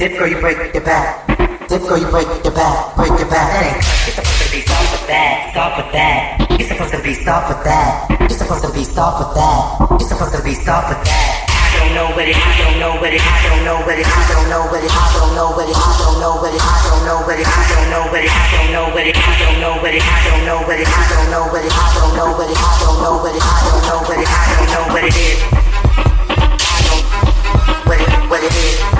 Disco, you break your back. Disco, you break your back. Break your back. Hey, you're supposed to be soft with that. Soft with that. You're supposed to be soft with that. You're supposed to be soft with that. You're supposed to be soft with that. I don't know what it, I don't know what it, I don't know what it, I don't know what it, I don't know what it, I don't know what it, I don't know what it, I don't know what it, I don't know what it, I don't know what it, I don't know what it, I don't know what it, I don't know what it, I don't know what it, I don't know what it, I don't know what it is. I don't what it what it is.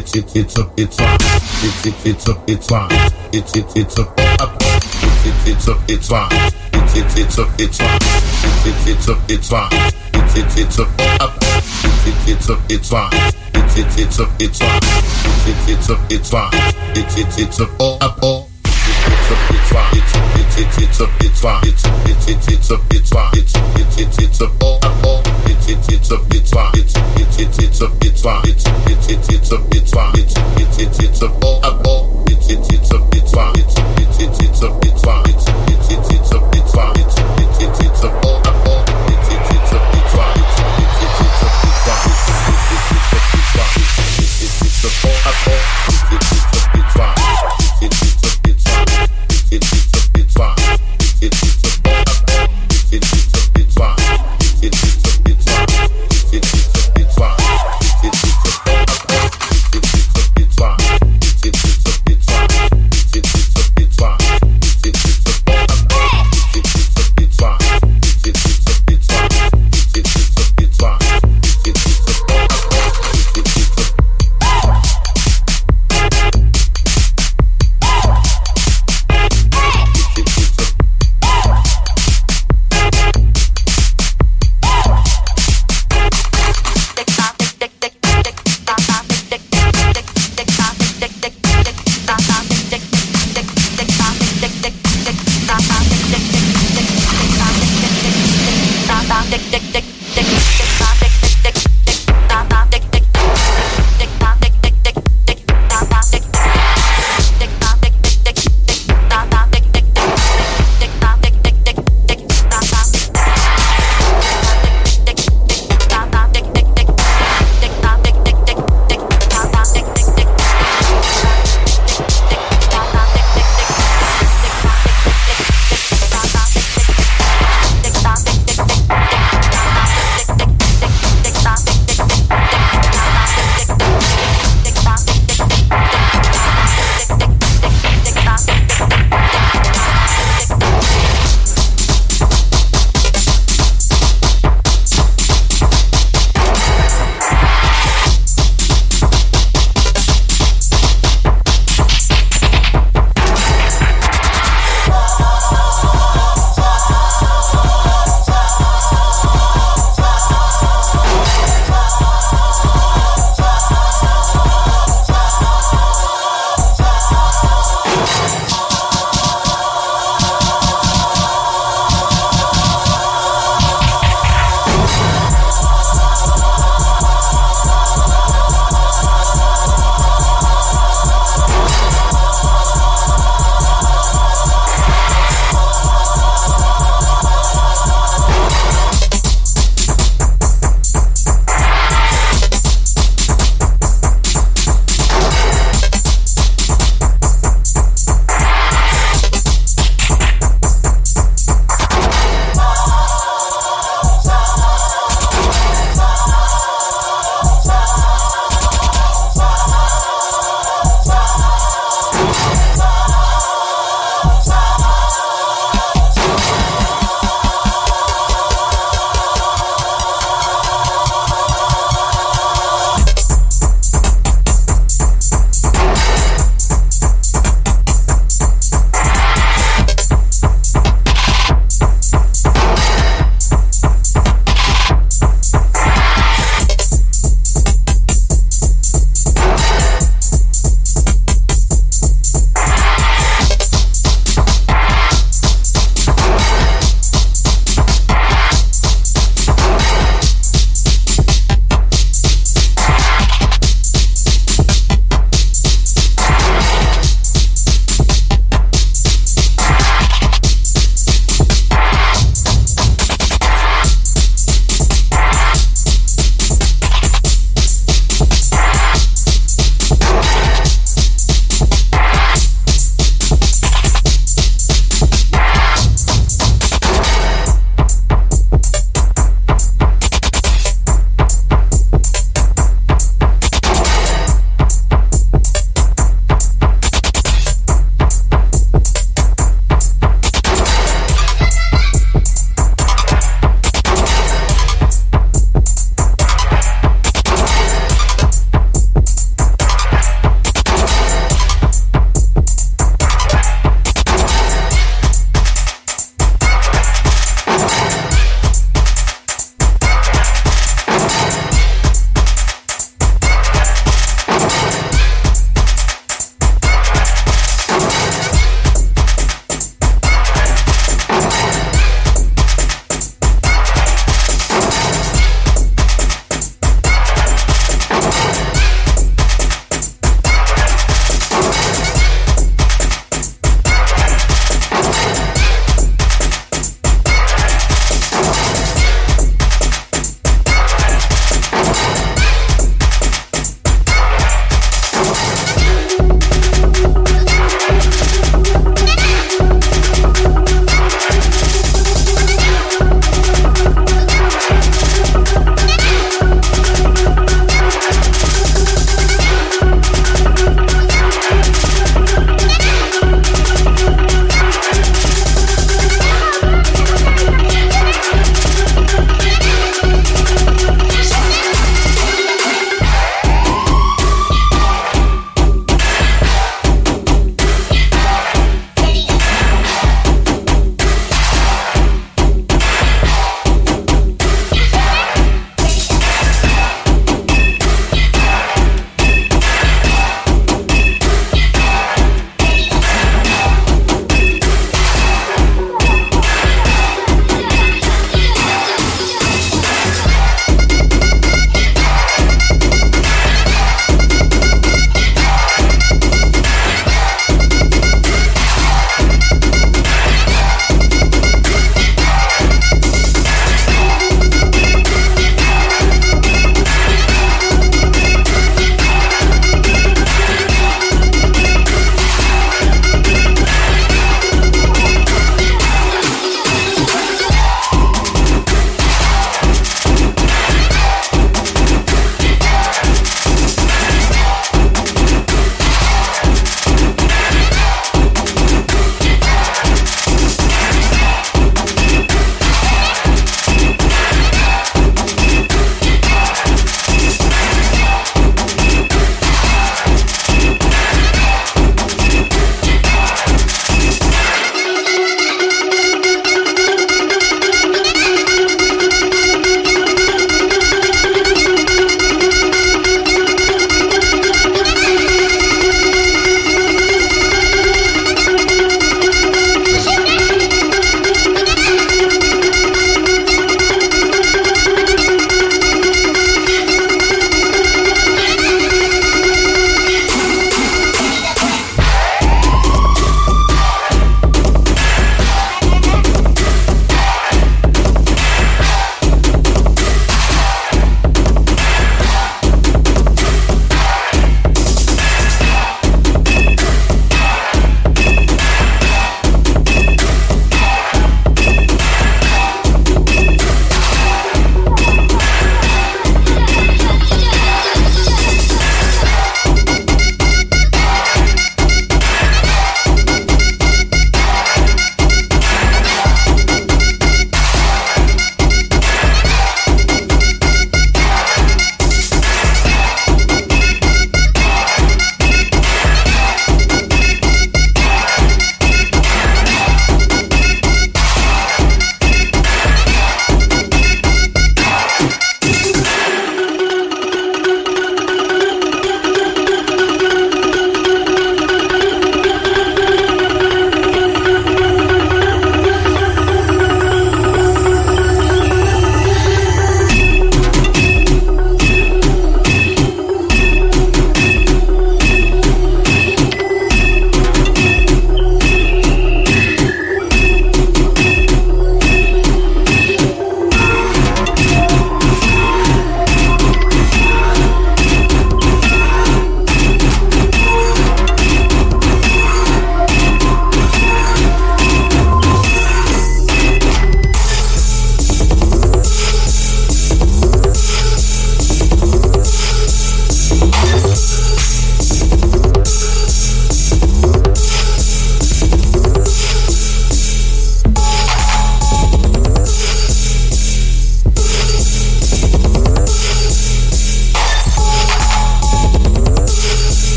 It's it, it's it's fine. It's it, it's it's. It's it, it's up. It's it, it's it's fine. It's it, it's up, it's fine. It's it, it's it's fine. It's it, it's. It's it, it's up, it's fine. It's it, it's it's fine. It's it, it's it's fine. It's it, it's it's it's fine. It's it's it's it's it's fine. It's it's it's it's it's it's up, up. It's it's it's up, it's fine. It's it's it's it's up, it's fine. It's it's it's it's up, it's fine. It's it's it's it's up, all up, all. It's it's it's up, it's fine. It's it's it's it's up, it's fine. It's it's it's it's up, it's fine. It's it's it's it's up, all up. It's it's it's up, it's. It's it's it's it's up, it's. It's it's it's up, it's fine. It's it's it's all. It's it's it's it's. It's it's it's up, it's. It's it's up, it's fine. It's it's it's it's up, it's fine. It's it's it's fine.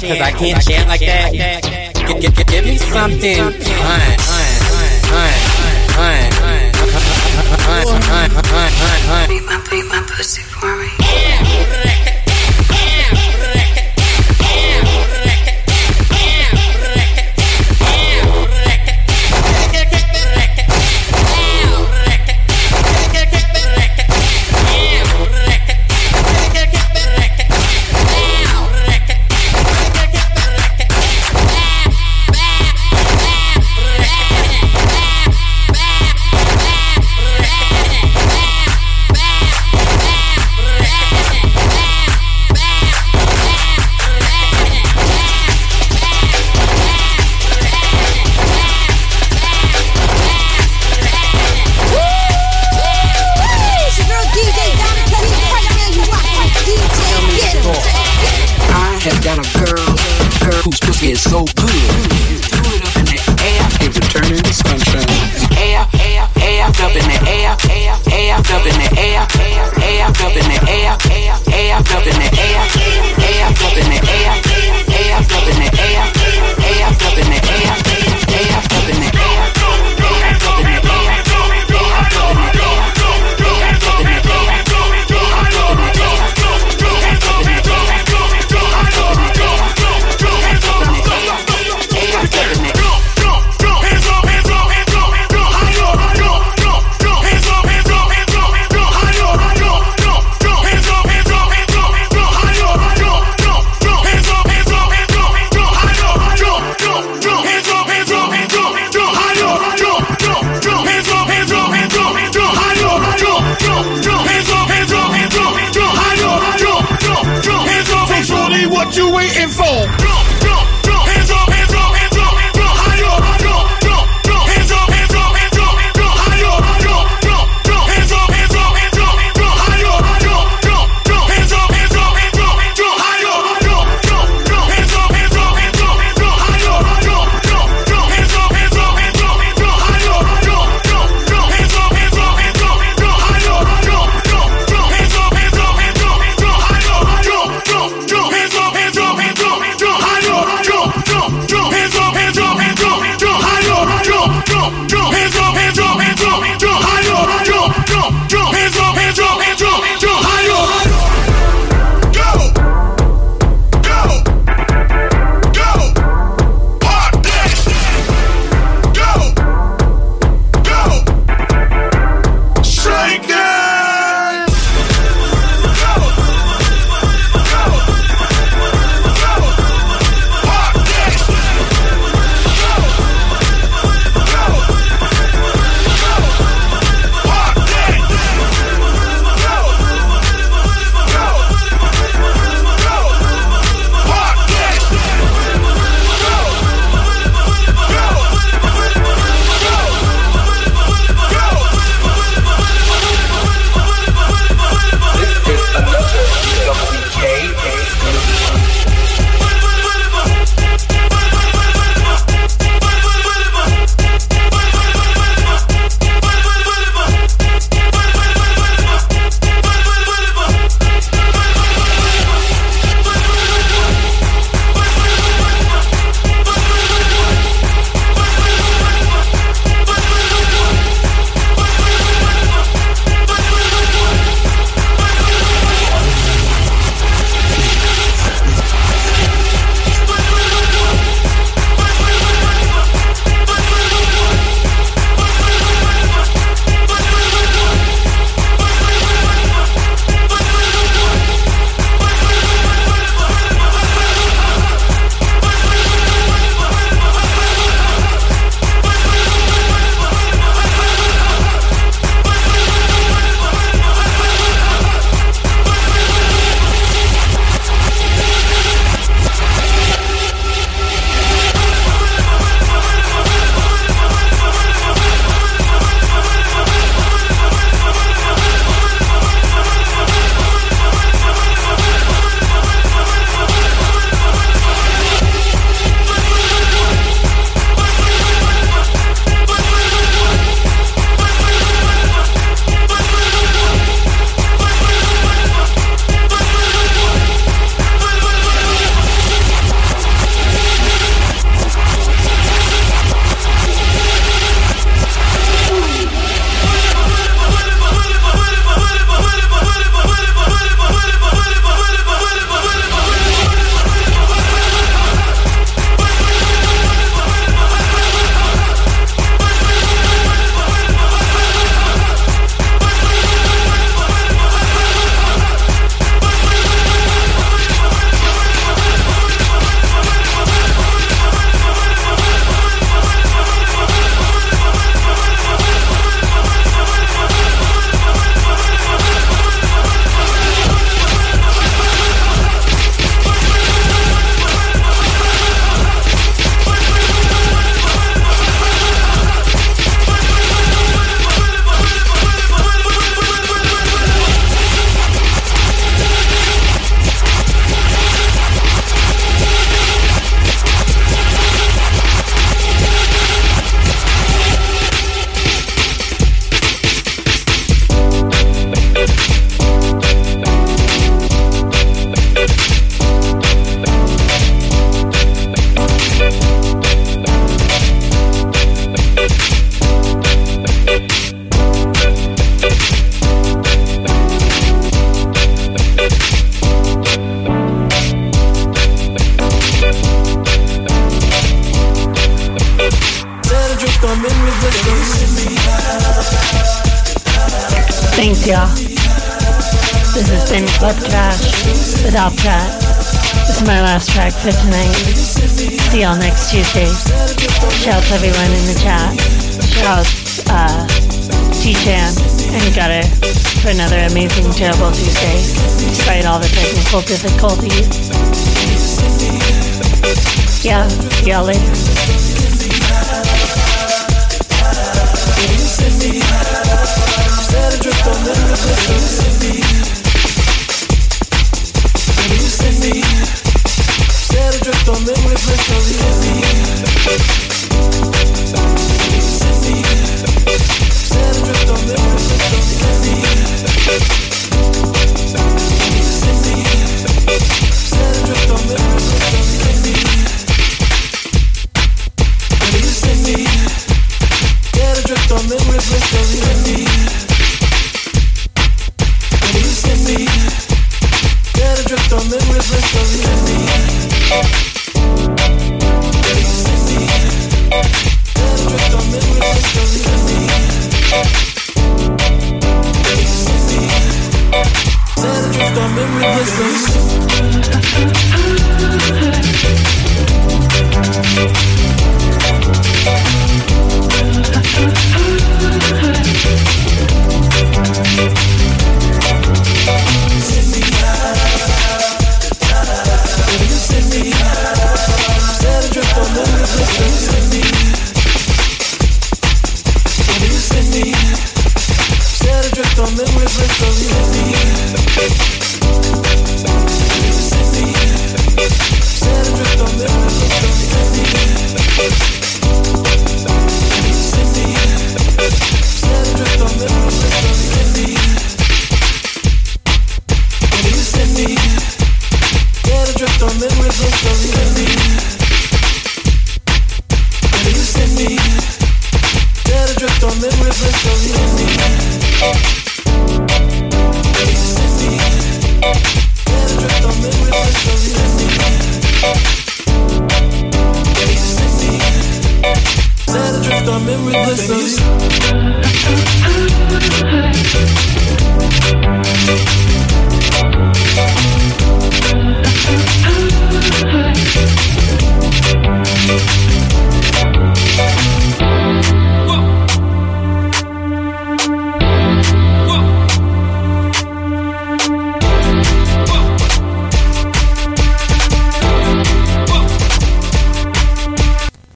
cause I can't chant like that. Give, give, give, give me something. Be my, be my pussy. Difficulties. Let it drift on.